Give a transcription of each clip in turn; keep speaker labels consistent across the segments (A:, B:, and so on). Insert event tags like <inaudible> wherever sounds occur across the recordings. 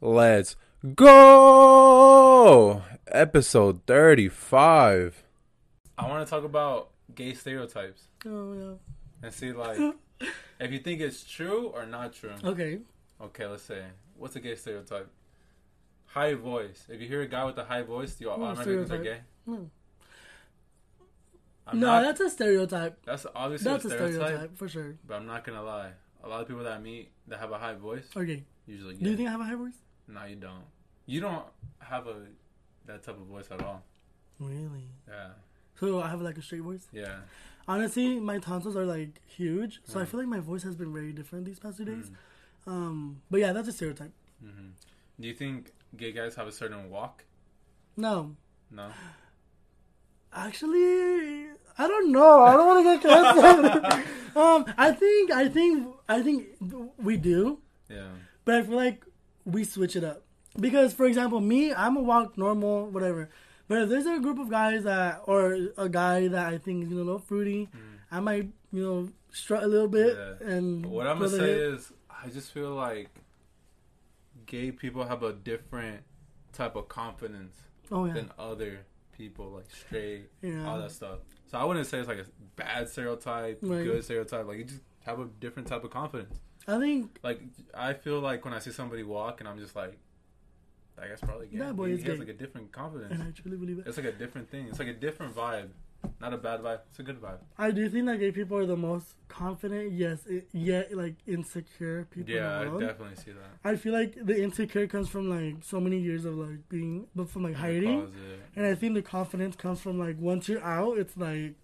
A: Let's go! Episode 35. I want to talk about gay stereotypes
B: Oh yeah.
A: and see, like, <laughs> if you think it's true or not true.
B: Okay.
A: Okay, let's say. What's a gay stereotype? High voice. If you hear a guy with a high voice, do you
B: Hmm,
A: automatically think they're gay?
B: No.
A: I'm
B: no,
A: not-
B: that's a stereotype.
A: that's obviously
B: That's
A: a
B: a
A: stereotype,
B: stereotype for sure.
A: But I'm not gonna lie. A lot of people that I meet that have a high voice
B: Okay.
A: usually gay.
B: Do you think I have a high voice?
A: No, you don't. You don't have a that type of voice at all.
B: Really?
A: Yeah,
B: So I have like a straight voice.
A: yeah.
B: Honestly, my tonsils are like huge, so I
A: Mm.
B: feel like my voice has been very different these past two days.
A: Mm.
B: Um, but yeah, that's a stereotype.
A: hmm Do you think gay guys have a certain walk?
B: No,
A: No.
B: actually, I don't know. I don't want to get canceled. <laughs> um, I think, I think, I think we do.
A: Yeah.
B: But I feel like we switch it up. Because, for example, me, I'm a walk normal, whatever. But if there's a group of guys that, or a guy that I think is you know, a little fruity, I might, you know, strut a little bit.
A: Mm. Yeah.
B: And
A: What I'm gonna say
B: hip.
A: is, I just feel like gay people have a different type of confidence
B: oh yeah,
A: than other people, like straight,
B: yeah,
A: all that stuff. So I wouldn't say it's like a bad stereotype,
B: Right.
A: good stereotype. Like you just have a different type of confidence.
B: I think
A: Like I feel like when I see somebody walk, and I'm just like, that guy's probably gay.
B: That boy
A: he,
B: is
A: he has
B: gay.
A: like a different confidence.
B: and I truly believe it.
A: It's like a different thing. It's like a different vibe. Not a bad vibe. It's a good vibe.
B: I do think that gay people are the most confident, yes, it, yet like insecure people
A: Yeah, I
B: in world.
A: definitely see that.
B: I feel like the insecure comes from like so many years of like being, but from like hiding. And I think the confidence comes from like once you're out, it's like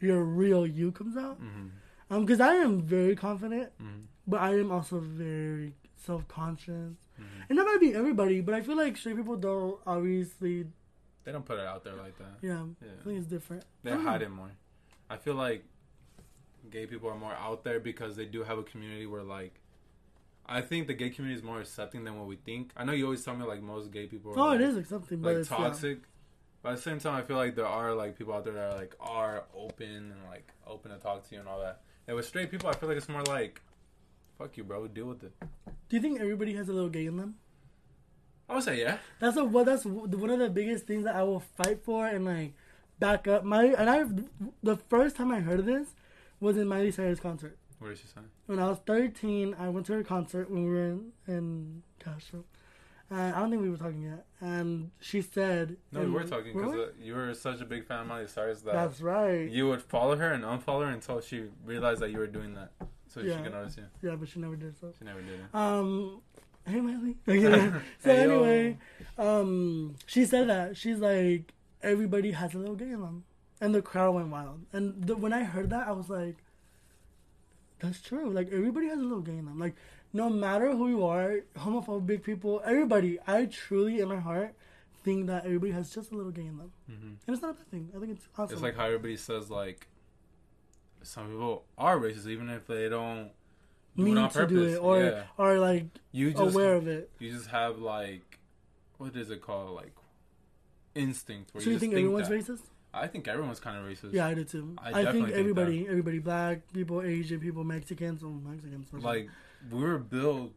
B: your real you comes out.
A: Mhm,
B: Um, because I am very confident,
A: mhm,
B: but I am also very self conscious.
A: mhm.
B: And that might be everybody, but I feel like straight people don't obviously.
A: They don't put it out there like that.
B: Yeah, I think it's different.
A: They
B: don't
A: hide
B: know.
A: it more. I feel like gay people are more out there because they do have a community where like I think the gay community is more accepting than what we think. I know you always tell me like most gay people are
B: Oh,
A: like,
B: it is like something, but
A: like
B: it's yeah.
A: toxic. But at the same time I feel like there are like people out there that are like are open and like open to talk to you and all that. And with straight people I feel like it's more like fuck you bro, We deal with it.
B: Do you think everybody has a little gay in them?
A: I would say yeah.
B: That's a well. That's one of the biggest things that I will fight for and like back up. My and I, the first time I heard of this was in Miley Cyrus concert.
A: What did she say?
B: When I was 13, I went to her concert when we were in, in Castro. And I don't think we were talking yet. And she said,
A: No, we were talking because uh, you were such a big fan of Miley Cyrus that
B: That's right.
A: you would follow her and unfollow her until she realized that you were doing that, so
B: Yeah.
A: she could you.
B: Yeah, but she never did so.
A: She never did it.
B: Um, hey Miley. <laughs> <laughs> so
A: Hey,
B: anyway, um, she said that she's like everybody has a little gay in them, and the crowd went wild. And the, when I heard that, I was like, that's true. Like everybody has a little gay in them. Like no matter who you are, homophobic people, everybody. I truly, in my heart, think that everybody has just a little gay in them,
A: hmm
B: and it's not a bad thing. I think it's awesome.
A: It's like how everybody says like some people are racist even if they don't do
B: mean
A: it on
B: to
A: purpose.
B: do it, or
A: yeah.
B: or like
A: you just
B: aware of it.
A: you just have like what is it called like instinct. Where
B: So you
A: just
B: think everyone's
A: that.
B: racist?
A: I think everyone's kind of racist.
B: Yeah, I do too.
A: I
B: I, think
A: think
B: everybody, everybody, black people, Asian people, Mexicans, or Mexicans.
A: Like we were built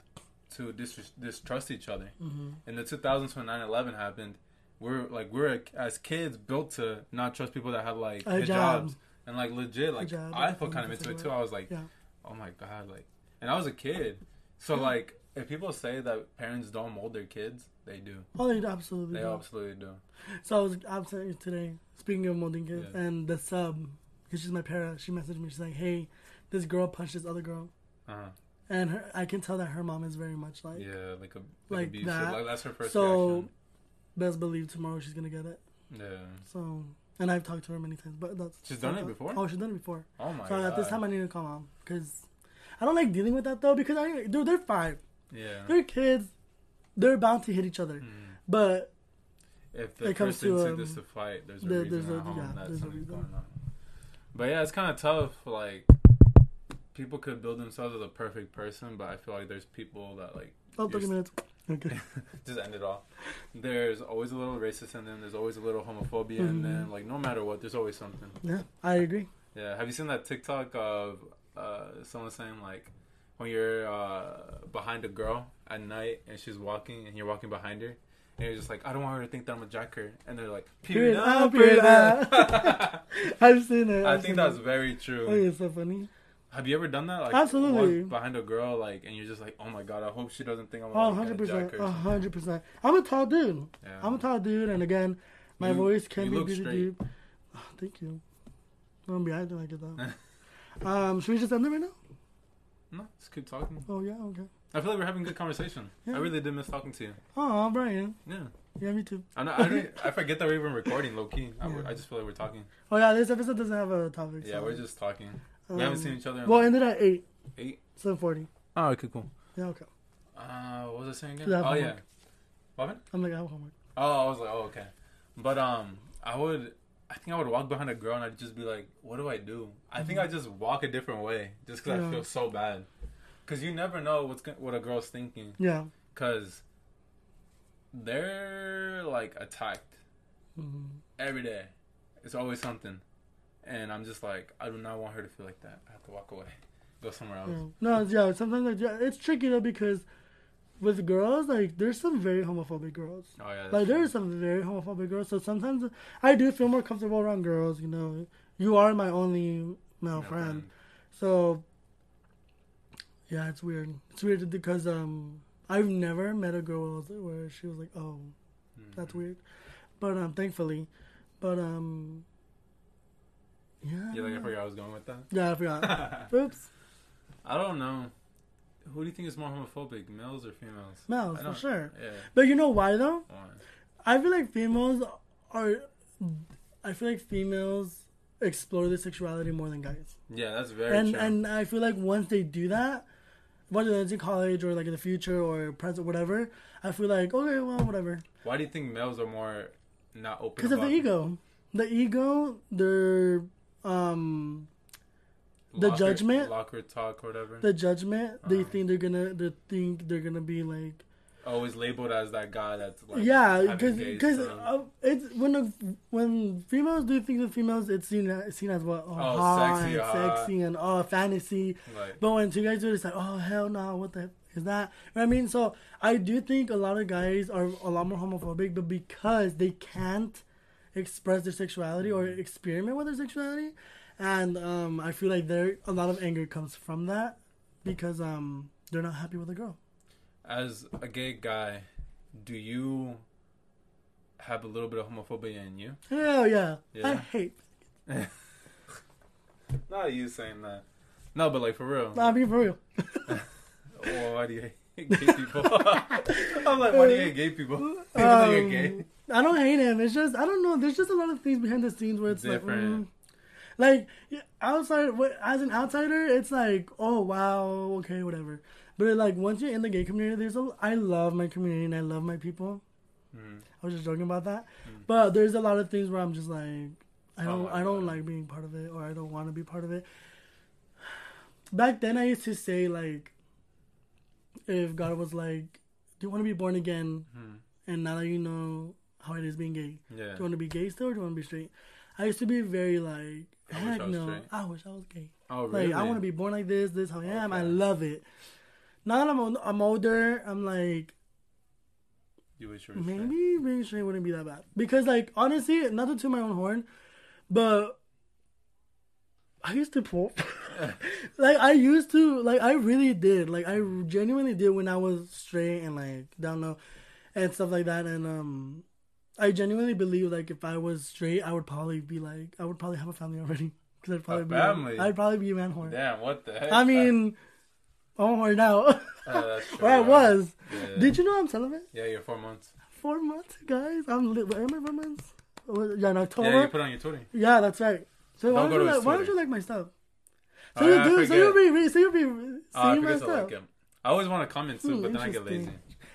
A: to dis- distrust each other.
B: hmm
A: in the 2000s when 9-11 happened we're like we're as kids built to not trust people that have like hijabs
B: job.
A: And like legit like
B: Hijab,
A: i felt kind of into it too i was like
B: Yeah.
A: oh my god like and i was a kid so
B: Yeah.
A: like if people say that parents don't mold their kids they do
B: Oh, they absolutely.
A: they
B: do.
A: absolutely do
B: So I was absent today. Speaking of molding kids,
A: Yeah.
B: and the sub, because she's my parent, she messaged me. She's like, "Hey, this girl punched this other girl,"
A: uh-huh.
B: and her, I can tell that her mom is very much like.
A: yeah like a like,
B: like that.
A: like that's her first
B: So-
A: reaction
B: Best believe tomorrow she's gonna get it.
A: yeah
B: So, and I've talked to her many times, but that's.
A: She's done it before?
B: Oh, she's done it before.
A: oh my
B: so
A: god
B: at this time, I need to call mom because I don't like dealing with that though. Because I, dude, they're five.
A: yeah
B: They're kids. They're bound to hit each other.
A: Mhm.
B: But
A: if the
B: It comes to, um,
A: is to fight, there's a
B: there-
A: reason
B: there's a-
A: at home
B: yeah,
A: that
B: there's a
A: something's
B: reason.
A: going on. But yeah, it's kind of tough. Like people could build themselves as a perfect person, but I feel like there's people that like
B: oh, 30
A: You're-
B: minutes. Okay. <laughs>
A: just end it off. There's always a little racist in them. There's always a little homophobia in
B: Mhm.
A: them. Like no matter what, there's always something.
B: Yeah, I agree.
A: Yeah. Have you seen that TikTok of uh, someone saying like, when you're uh, behind a girl at night and she's walking and you're walking behind her. And you're just like, I don't want her to think that I'm a jacker. And they're like, period,
B: Period,
A: up,
B: up,
A: period,
B: period,
A: up. <laughs>
B: I've seen it.
A: I
B: I've
A: think that's very true.
B: Oh, it's so funny.
A: Have you ever done that? Like,
B: Absolutely.
A: behind a girl, like, and you're just like, oh my god, I hope she doesn't think I'm
B: Oh,
A: like,
B: 100
A: a
B: percent,
A: jacker.
B: hundred percent. I'm a tall dude.
A: Yeah.
B: I'm a tall dude, and again, my
A: You-
B: voice can be really deep. Oh, thank you. Don't be acting like it though. <laughs> um, should we just end it right now?
A: No, just keep talking.
B: Oh yeah, okay.
A: I feel like we're having a good conversation.
B: Yeah.
A: I really did miss talking to you.
B: Oh, Brayan.
A: Yeah.
B: Yeah, me too.
A: I know. I, didn't- <laughs> I forget that we're even recording, low key. I,
B: Yeah.
A: I just feel like we're talking.
B: Oh yeah, this episode doesn't have a topic.
A: Yeah,
B: so,
A: we're just talking.
B: Um,
A: we haven't seen each other. In
B: Well,
A: like
B: ended at eight.
A: eight.
B: Seven forty.
A: Oh, okay, cool.
B: Yeah, okay.
A: Uh, what was I saying again?
B: Yeah,
A: oh yeah. What happened?
B: I'm like, I have homework.
A: Oh, I was like, oh okay. But um, I would. I think I would walk behind a girl and I'd just be like, "What do I do?" I think I just walk a different way, just because
B: Mm-hmm. Yeah.
A: I feel so bad. Because you never know what's what a girl's thinking.
B: Yeah.
A: Because they're like attacked
B: Mhm.
A: every day. It's always something, and I'm just like, I do not want her to feel like that. I have to walk away, <laughs> go somewhere else.
B: No, yeah. Sometimes like, yeah, it's tricky though because with girls, like, there's some very homophobic girls.
A: Oh yeah,
B: Like there's some very homophobic girls, so sometimes I do feel more comfortable around girls. You know, you are my only male
A: No
B: friend, so yeah, it's weird. It's weird because um, I've never met a girl where she was like, "Oh,
A: Mhm.
B: that's weird," but um, thankfully, but um, yeah,
A: Yeah, like I forgot I was going with that.
B: yeah, I forgot. <laughs> Oops,
A: I don't know. Who do you think is more homophobic, males or females?
B: males for sure.
A: Yeah.
B: But you know why though?
A: Why?
B: I feel like females are. I feel like females explore their sexuality more than guys.
A: Yeah, that's very
B: and
A: true.
B: and I feel like once they do that, whether it's in college or like in the future or present, whatever, I feel like okay, well, whatever.
A: Why do you think males are more not open?
B: Because of the ego, the ego, their um, the
A: locker-
B: judgment?
A: locker talk, or whatever?
B: the judgment. They
A: Uh-huh.
B: think they're gonna, they think they're gonna be like,
A: Always labeled as that guy that's like
B: yeah, because because uh, it's when the, when females do things with females, it's seen as, seen as what oh,
A: Oh,
B: hot
A: sexy,
B: and
A: hot.
B: sexy and oh fantasy.
A: like
B: But when two guys do it, it's like, oh hell no, what the is that? You know what I mean? So I do think a lot of guys are a lot more homophobic, but because they can't express their sexuality or experiment with their sexuality, and um, I feel like there a lot of anger comes from that because um, they're not happy with a girl.
A: as a gay guy, do you have a little bit of homophobia in you?
B: Hell yeah, I hate. <laughs>
A: Not you saying that. No, but like for real.
B: Nah, I mean for real. <laughs>
A: Well, why do you hate gay people? <laughs> I'm like, why do you hate gay people? Even though you're
B: Um,
A: gay.
B: I don't hate him. It's just I don't know. There's just a lot of things behind the scenes where it's
A: Different.
B: like, mm, like outside. As an outsider, it's like, oh wow, okay, whatever. But like once you're in the gay community, there's a. I love my community and I love my people.
A: Mm.
B: I was just joking about that,
A: Mm.
B: but there's a lot of things where I'm just like, I don't,
A: Oh,
B: I don't
A: yeah.
B: like being part of it, or I don't want to be part of it. Back then, I used to say like, if God was like, "Do you want to be born again?"
A: Mm.
B: and now that you know how it is being gay,
A: Yeah.
B: do you want to be gay still or do you want to be straight? I used to be very like,
A: I wish
B: heck
A: I was
B: no,
A: straight.
B: I wish I was gay.
A: Oh, really?
B: Like I want to be born like this, this how I am. I love it. Now that I'm I'm older, I'm like
A: You wish you were straight.
B: maybe being straight wouldn't be that bad because like honestly, not to toot my own horn, but I used to pull. <laughs> <laughs> like I used to, like I really did, like I genuinely did when I was straight and like down low and stuff like that. And um, I genuinely believe like if I was straight, I would probably be like I would probably have a family already <laughs> because I'd probably be
A: family?
B: I'd probably be a man horn.
A: Damn, what the heck?
B: I mean, I'm horned out.
A: Uh, that's <laughs> true,
B: or I was.
A: Yeah.
B: Did you know I'm celibate?
A: Yeah, you're four months.
B: Four months, guys. I'm lit. Am I four months? Oh, Yeah, in October.
A: Yeah, you put on your Twitter.
B: Yeah, that's right. So why
A: Don't
B: don't, you like, why don't you like my stuff? So
A: Oh,
B: you
A: yeah, I
B: do. So you'll be. So you'll be
A: Oh, I
B: seeing my
A: forget to like him. I always want to comment too, but then I get lazy.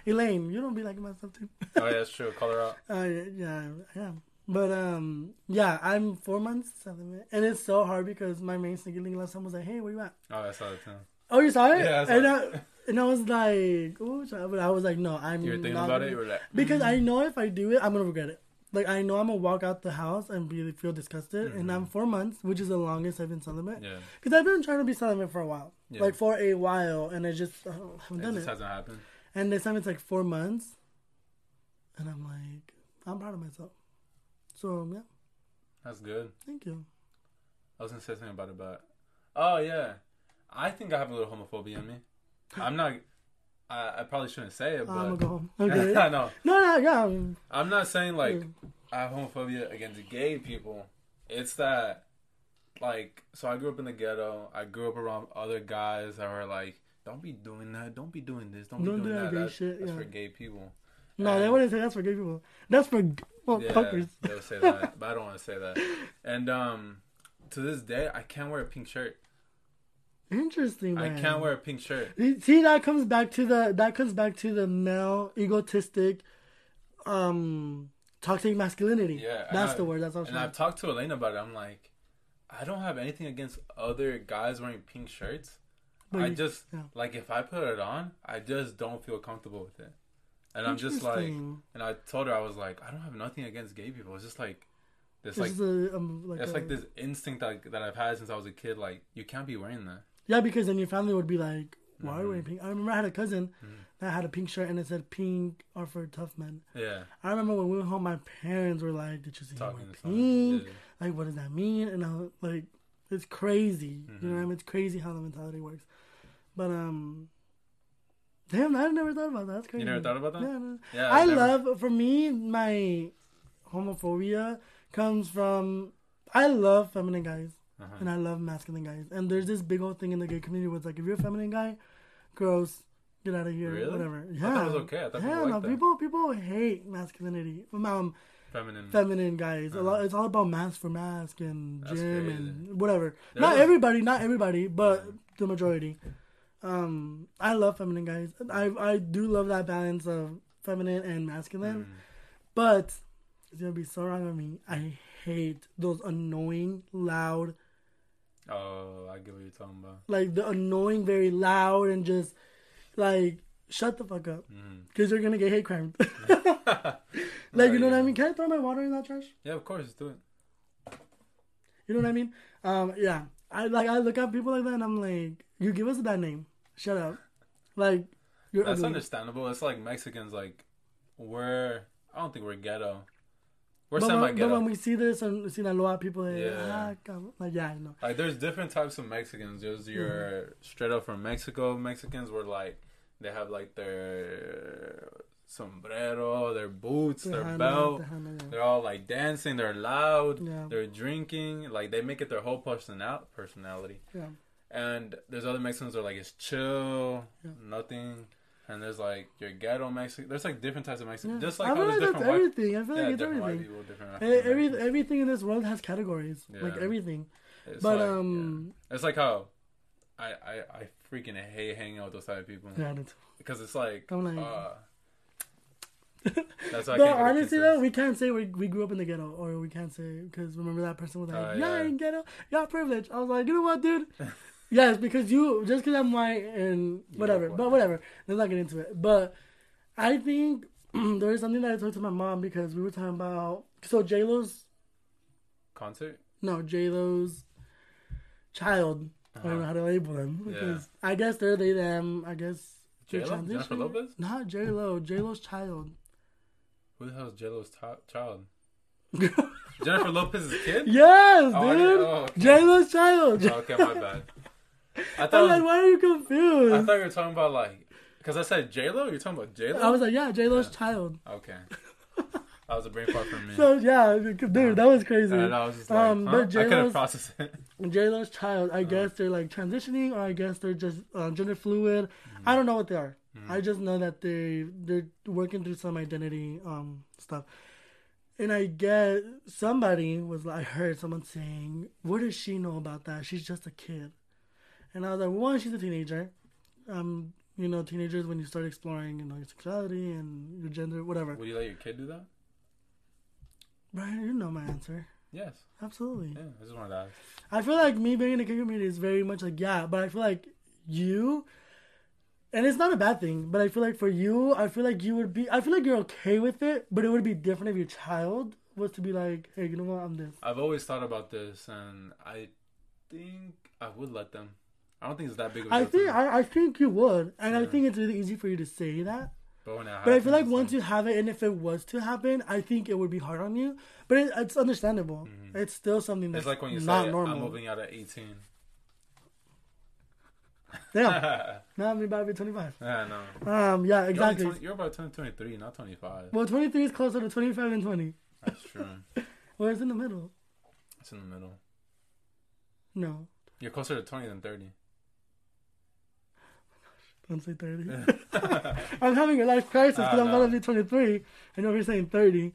B: Elaine, you don't be liking my stuff too. <laughs>
A: Oh, yeah, that's true. Call her out. <laughs>
B: Uh, yeah, I am. But um, yeah, I'm four months celibate, and it's so hard because my main link last time was like, "Hey, where you at?"
A: Oh, I saw it too.
B: Oh, you saw it?
A: Yeah, I saw
B: and,
A: it.
B: I, and I was like, "Ooh," but I was like, "No, I'm."
A: You were thinking
B: not
A: about it? You were like,
B: because I know if I do it, I'm gonna regret it. Like I know I'm gonna walk out the house and be feel disgusted, and I'm four months, which is the longest I've been celibate.
A: Mm-hmm. yeah.
B: Because I've been trying to be celibate for a while.
A: Yeah.
B: like for a while, and I just uh, haven't
A: it
B: done
A: just
B: it.
A: hasn't happened.
B: And this time it's like four months, and I'm like, I'm proud of myself. So yeah,
A: That's good.
B: thank you.
A: I was gonna say something about it, but oh yeah, I think I have a little homophobia in me. <laughs> I'm not. I, I probably shouldn't say it,
B: I'm gonna
A: but
B: go home. Okay. <laughs>
A: I know.
B: no, no, yeah.
A: I'm not saying like
B: Yeah.
A: I have homophobia against gay people. It's that like so I grew up in the ghetto. I grew up around other guys that were like, Don't be doing that, don't be doing this, don't,
B: Don't
A: be
B: do
A: doing
B: that
A: that. That-
B: shit,
A: that's
B: yeah.
A: for gay people.
B: No, they
A: And-
B: wouldn't say that's for gay people. That's for well,
A: Yeah,
B: fuckers.
A: they'll say that, but I don't want to say that. <laughs> And um, to this day, I can't wear a pink shirt.
B: Interesting.
A: I can't wear a pink shirt.
B: See, that comes back to the that comes back to the male egotistic, um, toxic masculinity.
A: Yeah,
B: that's
A: I-
B: the word. That's what
A: And I've talked to Elena about it. I'm like, I don't have anything against other guys wearing pink shirts.
B: But
A: I
B: you-
A: just
B: yeah.
A: like if I put it on, I just don't feel comfortable with it. And I'm just like, and I told her I was like, I don't have nothing against gay people. It's just like this, like
B: a, um, like
A: it's
B: a-
A: like this instinct that that I've had since I was a kid. Like you can't be wearing that.
B: Yeah, because then your family would be like, "Why are you wearing pink?" I remember I had a cousin
A: Mhm.
B: that had a pink shirt and it said "Pink are for tough men."
A: Yeah,
B: I remember when we went home, my parents were like, "Did you see him
A: talking
B: wear pink?
A: Yeah.
B: Like, what does that mean?" And I was like, "It's crazy." You know what I
A: Mhm.
B: mean? It's crazy how the mentality works. But um, damn, I never thought about that. That's crazy.
A: You never thought about that?
B: Yeah, no.
A: Yeah,
B: I love for me my homophobia comes from I love feminine guys
A: Uh-huh.
B: and I love masculine guys. And there's this big old thing in the gay community where it's like if you're a feminine guy, gross, get out of here,
A: Really?
B: whatever.
A: I
B: Yeah,
A: thought it was okay. I thought
B: yeah,
A: people
B: no,
A: that.
B: people people hate masculinity. Um,
A: Feminine.
B: feminine guys.
A: Uh-huh.
B: lot. It's all about masc for masc and
A: That's
B: gym
A: crazy.
B: and whatever. Not
A: a-
B: everybody, not everybody, but
A: Uh-huh.
B: the majority. Um, I love feminine guys. I I do love that balance of feminine and masculine.
A: Mm.
B: But it's gonna be so wrong on me. I hate those annoying, loud,
A: Oh, I get what you're talking about.
B: like the annoying, very loud and just like shut the fuck up
A: Mm.
B: because you're gonna get hate crime. <laughs> <laughs> Like you know what I mean? Can I throw my water in that trash?
A: Yeah, of course, do it.
B: You know what I mean? Um, yeah. I like I look at people like that and I'm like, you give us a bad name. Shut up. Like you're
A: That's
B: ugly.
A: understandable. It's like Mexicans, like we're. I don't think we're ghetto. We're
B: But when, but
A: semi-ghetto.
B: when we see this and Sinaloa people, they,
A: Yeah.
B: ah, like yeah, I know.
A: Like there's different types of Mexicans. There's your
B: Mm-hmm.
A: straight up from Mexico Mexicans where like they have like their sombrero, their boots, their belt.
B: Yeah.
A: They're all like dancing. They're loud.
B: Yeah.
A: They're drinking. Like they make it their whole personal personality.
B: Yeah.
A: And there's other Mexicans that are like it's chill,
B: Yeah.
A: nothing. And there's like your ghetto Mexican. There's like different types of Mexican.
B: Yeah.
A: Just like
B: I feel like that's
A: white,
B: everything. I feel like it's everything.
A: people,
B: Eh, Every,
A: Americans.
B: everything in this world has categories, like everything.
A: It's
B: But
A: like,
B: um,
A: it's like how I, I I freaking hate hanging out with those type of people
B: yeah,
A: because it's like,
B: I'm like-
A: uh, that's why I
B: but
A: can't go to
B: honestly though, we can't say we, we grew up in the ghetto, or we can't say because remember that person was like,
A: Oh,
B: "Yeah,
A: yeah.
B: in ghetto, yeah, privilege." I was like, you know what, dude? <laughs> yes, because you just because I'm white and whatever,
A: look
B: but whatever. Let's not get into it. But I think <clears throat> there is something that I talked to my mom because we were talking about so J Lo's
A: concert.
B: no J Lo's child. I don't know
A: Uh-huh.
B: how to label them
A: Yeah.
B: because I guess they're they them. I guess
A: J-Lo? Jennifer. Lopez?
B: Not J Lo. J Lo's child.
A: Who the hell is J-Lo's to- child? <laughs> Jennifer Lopez's kid?
B: yes,
A: Oh,
B: dude.
A: oh, okay.
B: J Lo's child.
A: Oh, okay, my bad. <laughs> I thought,
B: I'm
A: it
B: like,
A: was-
B: why are you confused?
A: I thought you were talking about like, because I said J Lo. You're talking about J Lo.
B: I was like, yeah, J Lo's
A: Yeah.
B: child.
A: okay. <laughs> That was a brain fart from me.
B: So yeah, dude, that was crazy.
A: and I was just like,
B: Um,
A: huh?
B: but
A: I couldn't
B: J-Lo's-
A: process it. <laughs>
B: J Lo's child. I guess they're like transitioning, or I guess they're just uh, gender fluid. I don't know what they are.
A: Mm-hmm.
B: I just know that they they're working through some identity um stuff. And I get somebody was like, I heard someone saying, "What does she know about that? She's just a kid." And I was like, well, "One, she's a teenager. Um, you know, teenagers when you start exploring, you know, your sexuality and your gender, whatever."
A: Would you let your kid do that?
B: Brayan, you know my answer.
A: Yes.
B: Absolutely.
A: Yeah. I just wanted to ask.
B: I feel like me being in the gay community is very much like yeah, but I feel like you, and it's not a bad thing. But I feel like for you, I feel like you would be. I feel like you're okay with it, but it would be different if your child was to be like, hey, you know what, I'm this.
A: I've always thought about this, and I think I would let them. I don't think it's that big of a
B: I think. I, I think you would, and I think it's really easy for you to say that.
A: But when
B: But I feel like once you have it, and if it was to happen, I think it would be hard on you. But it, it's understandable. It's still something that's
A: Mm-hmm. It's like when you
B: not
A: say
B: normal.
A: I'm moving out at 18.
B: Damn, <laughs>
A: yeah,
B: now I'm about to be 25.
A: Yeah, no.
B: Um, yeah,
A: You're,
B: exactly.
A: 20, you're about 20, 23, not 25.
B: Well, 23 is closer to 25 than 20.
A: That's true. <laughs>
B: Well, it's in the middle.
A: It's in the middle.
B: No,
A: You're closer to 20 than 30.
B: Don't say 30. <laughs> I'm having a life crisis because
A: Ah,
B: I'm about to be 23. I know you're saying 30.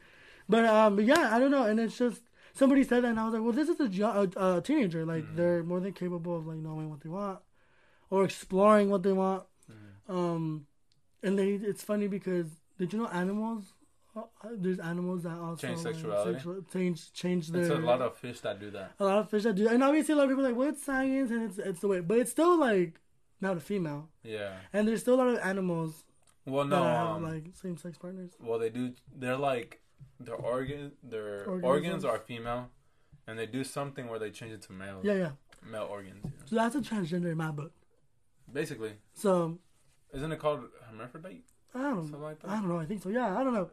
B: But um, but yeah, I don't know. And it's just somebody said that, and I was like, well, this is a, a, a teenager. Like
A: Mm-hmm.
B: they're more than capable of like knowing what they want or exploring what they want.
A: Mm-hmm.
B: Um, and they it's funny because did you know animals? uh, There's animals that also
A: Change
B: like,
A: sexuality?
B: sexual- change change their.
A: It's a lot of fish that do that.
B: a lot of fish that do, that. and obviously a lot of people are like, well, it's science and it's it's the way, but it's still like not a female,
A: Yeah.
B: and there's still a lot of animals
A: Well,
B: that
A: no.
B: have
A: Um,
B: like same sex partners.
A: well, they do. They're like their organ. Their
B: Organisms.
A: organs are female, and they do something where they change it to male.
B: Yeah, yeah.
A: Male organs. yeah.
B: So that's a transgender in my book.
A: Basically,
B: So
A: isn't it called hermaphrodite?
B: I don't,
A: Something like
B: I don't know. I think so. Yeah, I don't know.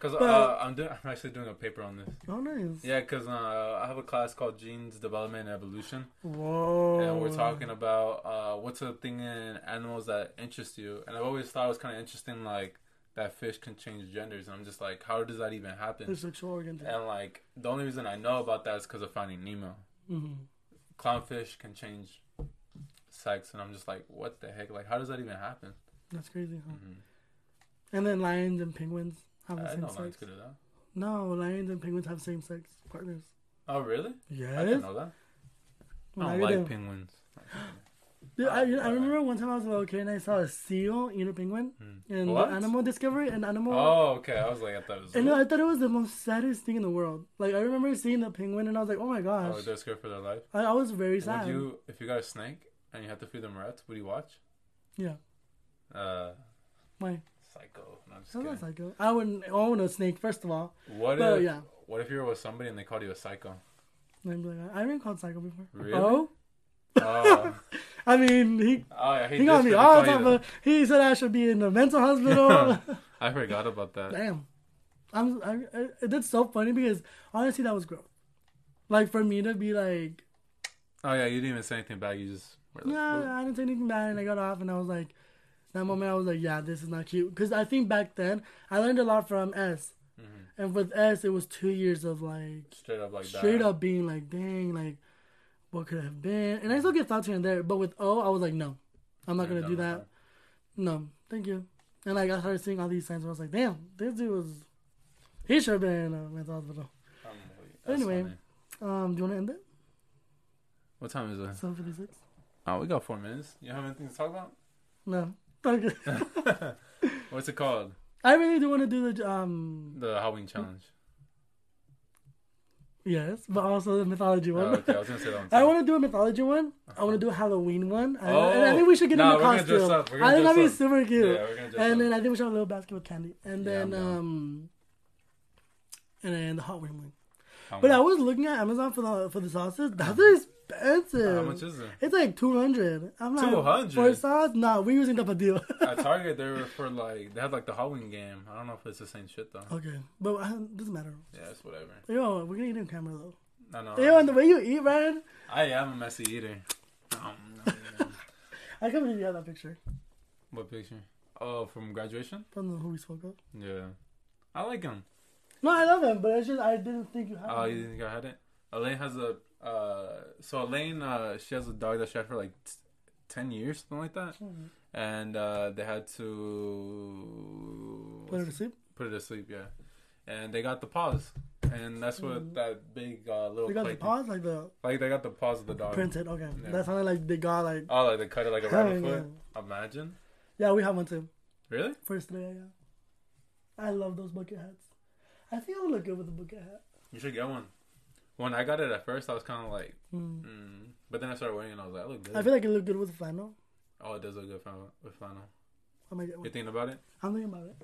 A: Because uh, I'm doing. I'm actually doing a paper on this.
B: Oh, nice.
A: Yeah, because uh, I have a class called Genes Development and Evolution,
B: Whoa.
A: and we're talking about uh, what's a thing in animals that interests you. And I've always thought it was kind of interesting, like that fish can change genders, and I'm just like, how does that even happen?
B: the sexual organ.
A: And like the only reason I know about that is because of Finding Nemo.
B: Mm-hmm.
A: Clownfish can change sex, and I'm just like, what the heck? Like, how does that even happen?
B: That's crazy. Huh?
A: hmm
B: And then lions and penguins have the
A: I
B: same
A: know
B: sex.
A: could do that.
B: No, lions and penguins have same sex partners.
A: Oh, really?
B: Yes.
A: I didn't know that. I don't like
B: do.
A: penguins. <gasps>
B: Dude, I, I remember one time I was little kid and I saw a seal eat a penguin
A: Hmm.
B: in
A: What?
B: the Animal Discovery and Animal.
A: Oh, okay. I was like, I thought it was.
B: And I thought it was the most saddest thing in the world. Like I remember seeing the penguin and I was like, oh my gosh.
A: Oh, they're scared for their life.
B: I, I was very
A: Would
B: sad.
A: you, if you got a snake and you had to feed them rats, would you watch?
B: Yeah.
A: Uh,
B: Why?
A: Psycho. No, I'm just
B: I'm not psycho. I wouldn't own a snake first of all.
A: What
B: But
A: if?
B: yeah,
A: What if you were with somebody and they called you a psycho?
B: I'd be like, I've been called psycho before.
A: Really?
B: Oh,
A: Oh, <laughs>
B: I mean, he
A: oh yeah,
B: he got me all top of. He said I should be in the mental hospital. <laughs> <laughs>
A: I forgot about that.
B: Damn, I'm. I, I, it's so funny because honestly, that was growth. Like for me to be like,
A: Oh yeah, you didn't even say anything back. You just were like,
B: yeah,
A: "Whoa."
B: I didn't say anything bad, and I got off, and I was like, that moment, I was like, yeah, this is not cute. Because I think back then I learned a lot from S,
A: Mhm.
B: and with S, it was two years of like
A: straight up like that.
B: straight up being like, dang, like, what could have been? And I still get thoughts here and there, but with O, I was like, no, I'm not
A: You're
B: gonna do
A: done
B: that. No, thank you. And like I started seeing all these signs, where I was like, damn, this dude was, he should have been in a mental hospital.
A: I'm like, that's
B: Anyway.
A: funny.
B: Um, do you want to end it?
A: what time is it?
B: Seven fifty six.
A: Oh, we got four minutes. You have anything to talk about?
B: No. <laughs>
A: What's it called?
B: I really do want to do the um
A: The Halloween challenge.
B: yes, but also the mythology
A: Oh,
B: one.
A: okay, I was gonna say that one. <laughs>
B: I want to do a mythology one. I want to do a Halloween one. I-
A: Oh.
B: and I think we should get
A: Nah,
B: in
A: we're
B: the
A: gonna dress
B: costume.
A: up. We're gonna
B: I think that'd be super cute.
A: Yeah, we're gonna dress
B: and
A: up.
B: then I think we should have a little basket with candy. And then um and then the Halloween one.
A: How
B: But I was looking at Amazon for the for the sauces. That's expensive.
A: How much is it?
B: It's like two hundred. I'm like
A: 200?
B: for sauce. Nah, we're using Tapatio. <laughs>
A: At <laughs> Target, they were for like they had like the Halloween game. I don't know if it's the same shit though.
B: okay, but uh, doesn't matter.
A: Yeah, it's whatever.
B: Yo, we're gonna eat on camera though.
A: I know.
B: Yo, and the way you eat, man.
A: I am a messy eater. Um, no, no. <laughs>
B: I can't believe you have that picture
A: what picture? Oh, from graduation?
B: from the who we spoke of.
A: Yeah, I like him.
B: No, I love him, but it's just I didn't think you had.
A: Oh,
B: him.
A: you didn't think I had it? Elaine has a. Uh, so Elaine, uh, she has a dog that she had for like t- ten years, something like that,
B: Mhm.
A: and uh, they had to
B: Put her to sleep.
A: put it to sleep. Yeah, and they got the paws, and that's what
B: Mhm.
A: that big uh, little
B: They got the
A: thing-
B: paws like the
A: Like they got the paws of the dog.
B: printed. Okay,
A: Yeah.
B: that sounded like they got like.
A: Oh, like they cut it like a rabbit
B: yeah.
A: foot. Imagine.
B: Yeah, we have one too.
A: Really?
B: First day, yeah. I love those bucket hats. I think I would look good with a bucket hat.
A: You should get one. When I got it at first, I was kind of like,
B: Mm.
A: mm. but then I started wearing it, and I was like, I look good.
B: I feel like it look good with flannel.
A: oh, it does look good flannel- with flannel.
B: I might get
A: You thinking about it?
B: I'm thinking about it.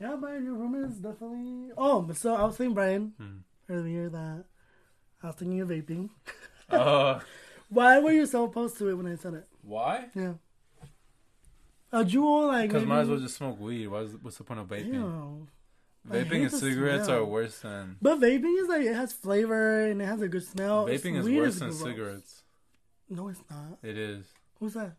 B: Yeah, Brayan, your room is definitely. Oh, so I was saying, Brayan,
A: Hmm.
B: earlier that I was thinking of vaping. <laughs>
A: Oh,
B: Why were you so opposed to it when I said it?
A: Why?
B: Yeah. A Juul like
A: Because might as well just smoke weed. What's what's the point of vaping?
B: Ew. I
A: Vaping and cigarettes
B: smell.
A: are worse than
B: But vaping is like it has flavor and it has a good smell.
A: vaping is worse than
B: gross.
A: cigarettes.
B: No, it's not.
A: It is.
B: Who's that?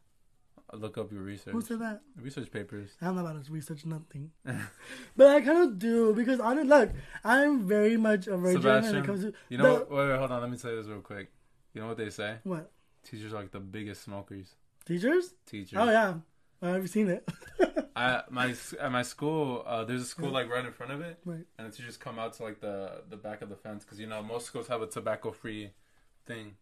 A: Look up your research.
B: Who said that?
A: Research papers.
B: I'm not about to research nothing. <laughs> but I kind of do because honestly, look, I'm very much a virgin when
A: Sebastian,
B: it comes to
A: You know
B: the-
A: what? Wait, wait, hold on. Let me say this real quick. You know what they say?
B: what
A: Teachers are like the biggest smokers.
B: teachers.
A: Teachers.
B: Oh yeah, I've never seen it. <laughs>
A: I my at my school, uh, there's a school like right in front of it,
B: Right.
A: and the teachers come out to like the the back of the fence because you know most schools have a tobacco free thing,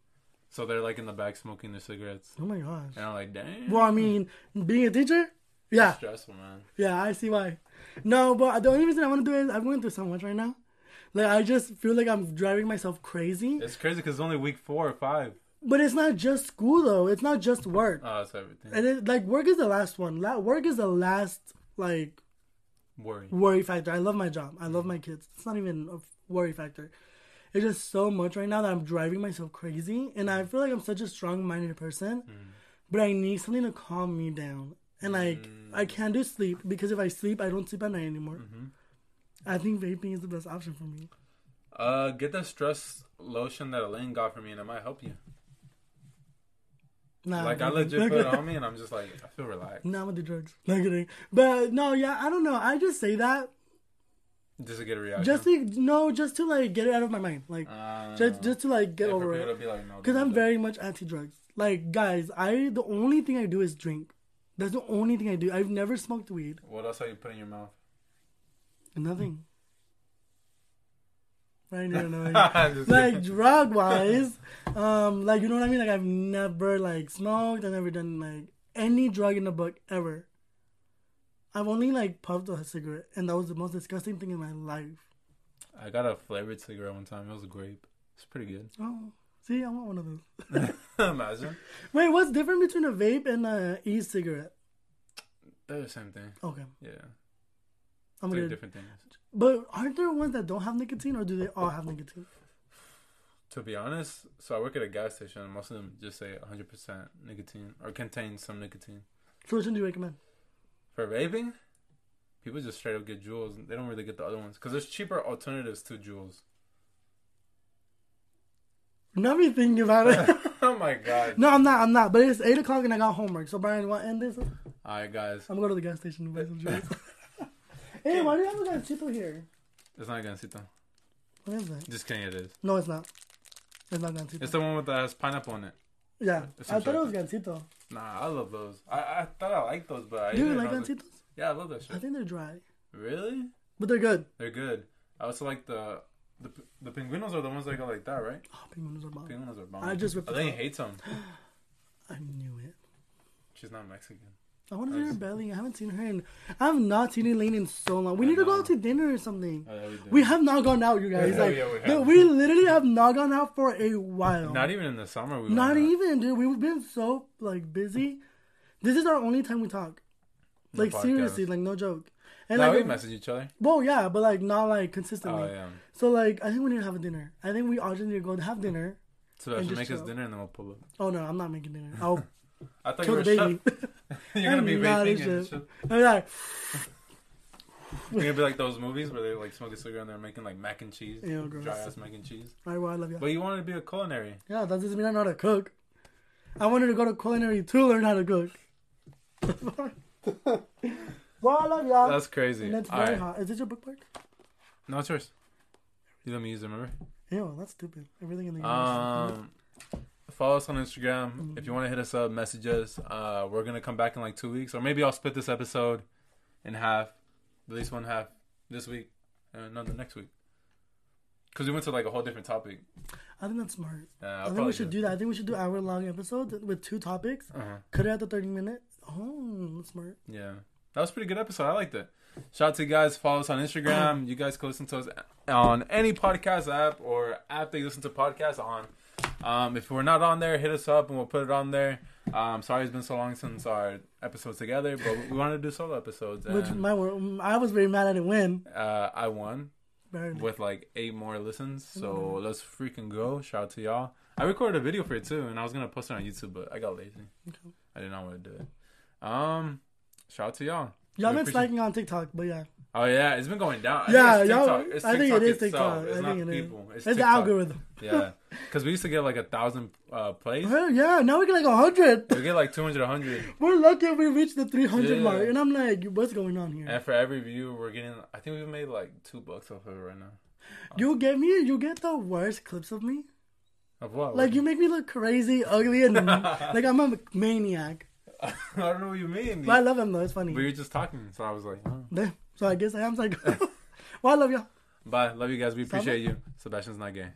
A: so they're like in the back smoking their cigarettes,
B: oh my gosh.
A: and I'm like, damn.
B: Well, I mean, being a teacher, yeah,
A: stressful, man.
B: yeah, I see why. No, but the only reason I want to do it is I'm going through so much right now. Like I just feel like I'm driving myself crazy.
A: It's crazy because it's only week four or five.
B: But it's not just school though. It's not just work.
A: Oh, that's everything.
B: And it, like work is the last one. La- work is the last like
A: Worry.
B: worry factor. I love my job. I love my kids. It's not even a worry factor. It's just so much right now that I'm driving myself crazy, and I feel like I'm such a strong-minded person,
A: Mm.
B: but I need something to calm me down. And like I can't do sleep because if I sleep, I don't sleep at night anymore.
A: Mm-hmm.
B: I think vaping is the best option for me.
A: Uh, get that stress lotion that Elaine got for me, and it might help you.
B: Nah,
A: like I legit put it on me, and I'm just like, I feel relaxed.
B: Nah, I'm gonna do drugs. Not kidding. But no, yeah, I don't know. I just say that
A: Just to get a reaction.
B: just to no, just to like get it out of my mind, like
A: uh,
B: just just to like get
A: yeah,
B: over it.
A: to be like, no,
B: Because I'm very much anti-drugs. Like guys, I the only thing I do is drink. That's the only thing I do. I've never smoked weed.
A: What else are you putting in your mouth?
B: Nothing. Right now, no. Like drug wise, um, like you know what I mean. Like I've never like smoked. I've never done like any drug in the book ever. I've only like puffed a cigarette, and that was the most disgusting thing in my life.
A: I got a flavored cigarette one time. It was a grape. It's pretty good.
B: Oh, see, I want one of those. <laughs> <laughs>
A: Imagine.
B: Wait, what's different between a vape and a e-cigarette?
A: They're the same thing.
B: Okay,
A: Yeah.
B: I'm gonna.
A: different things.
B: But aren't there ones that don't have nicotine, or do they all have nicotine?
A: To be honest, so I work at a gas station, and most of them just say 100% nicotine or contain some nicotine.
B: So which one do you recommend?
A: For vaping, people just straight up get Juuls. They don't really get the other ones because there's cheaper alternatives to Juuls.
B: Not me thinking about it. <laughs>
A: oh my god!
B: no, I'm not. I'm not. But it's eight o'clock and I got homework. So Brayan, you want to end this? All right, guys. I'm
A: All right, guys,
B: gonna go to the gas station and buy some juice. <laughs> hey, why do you have a gansito here?
A: it's not a gansito.
B: What is it?
A: Just kidding, it is.
B: No, it's not. It's not gansito.
A: It's the one with that has pineapple in it.
B: yeah,
A: it's
B: I thought it was
A: shit.
B: gansito.
A: Nah, I love those. I, I thought I liked those, but I
B: Do you
A: didn't
B: like
A: know that-
B: gansitos?
A: Yeah, I love that
B: I
A: shit.
B: think they're dry,
A: Really?
B: but they're good.
A: They're good. I also like the the the penguinos are the ones that go like that, right?
B: Oh, penguins are bomb.
A: Penguinos are bomb.
B: I just ripped
A: I
B: it out.
A: he hates them. <gasps>
B: I knew it.
A: She's not Mexican.
B: I want to see her belly. I haven't seen her in. I have not seen Elaine in so long. We
A: I
B: need to go out to dinner or something.
A: Oh, we.
B: We have not gone out, you guys.
A: Yeah,
B: Like,
A: yeah, we
B: we literally have not gone out for a while.
A: Not even in the summer. We
B: Not even, dude. We've been so like busy. This is our only time we talk. Like seriously, like no joke. And
A: No,
B: like,
A: we message each other.
B: well, yeah, but like not like consistently.
A: Oh yeah.
B: So like, I think we need to have a dinner. I think we all just need to go to have dinner.
A: So I
B: And
A: should make us dinner and then we'll pull up.
B: Oh no, I'm not making dinner. I'll <laughs>
A: I thought
B: kill
A: you were a <laughs>
B: baby.
A: You're gonna be vaping and
B: chef.
A: shit.
B: I'm like, <laughs>
A: You're gonna be like those movies where they like smoke a cigarette and they're making like mac and cheese,
B: gross.
A: dry ass mac and cheese.
B: all right, well, I love you.
A: But you wanted to be a culinary.
B: Yeah, that doesn't mean I know how to cook. I wanted to go to culinary to learn how to cook. well, I love y'all.
A: That's crazy.
B: and
A: All
B: very
A: right.
B: hot. Is this your bookmark?
A: No, it's yours. You let me use it, remember?
B: Ew, that's stupid. Everything in the
A: Um, follow us on Instagram. If you want to hit us up, message us. Uh, we're gonna come back in like two weeks, or maybe I'll split this episode in half, at least one half this week, and another next week. Cause we went to like a whole different topic.
B: I think that's smart.
A: Uh,
B: I think we should do that. I think we should do hour long episodes with two topics.
A: Uh-huh.
B: Cut it at the thirty minute. Oh, that's smart.
A: Yeah, that was a pretty good episode. I liked it. Shout out to you guys. Follow us on Instagram. <clears throat> you guys can listen to us on any podcast app or app that you listen to podcasts on. Um, if we're not on there, hit us up and we'll put it on there. Um, sorry it's been so long since our episodes together, but we wanted to do solo episodes.
B: Which my I was very mad I didn't win.
A: uh, I won with like eight more listens, so
B: Mm-hmm.
A: let's freaking go. Shout out to y'all. I recorded a video for it too, and I was gonna post it on YouTube, but I got lazy.
B: Okay.
A: I I did not want to do it. Um, shout out to y'all.
B: Y'all been
A: appreciate-
B: slacking on TikTok, but yeah.
A: Oh yeah, it's been going down. I
B: Yeah,
A: think it's
B: y'all-
A: TikTok. It's
B: I think it is
A: itself.
B: TikTok.
A: It's
B: I
A: not
B: think it is.
A: people.
B: It's,
A: It's,
B: the
A: Tiktok.
B: algorithm.
A: Yeah, because we used to get like a thousand uh, plays.
B: Yeah, now we get like a hundred.
A: We get like 200, 100. <laughs>
B: We're lucky if we reach the 300
A: Yeah.
B: mark. And I'm like, what's going on here?
A: And for every view, we're getting. I think we've made like two bucks off of it right now.
B: You get me, you get the worst clips of me.
A: Of what?
B: Like, you make me look crazy, ugly, and <laughs> like I'm a maniac. <laughs>
A: I don't know what you mean.
B: But I love him though, it's funny.
A: we were just talking, so I was like, oh.
B: So I guess I am psycho. <laughs> well, I love y'all.
A: bye. Love you guys. We appreciate you. Sebastian's not gay.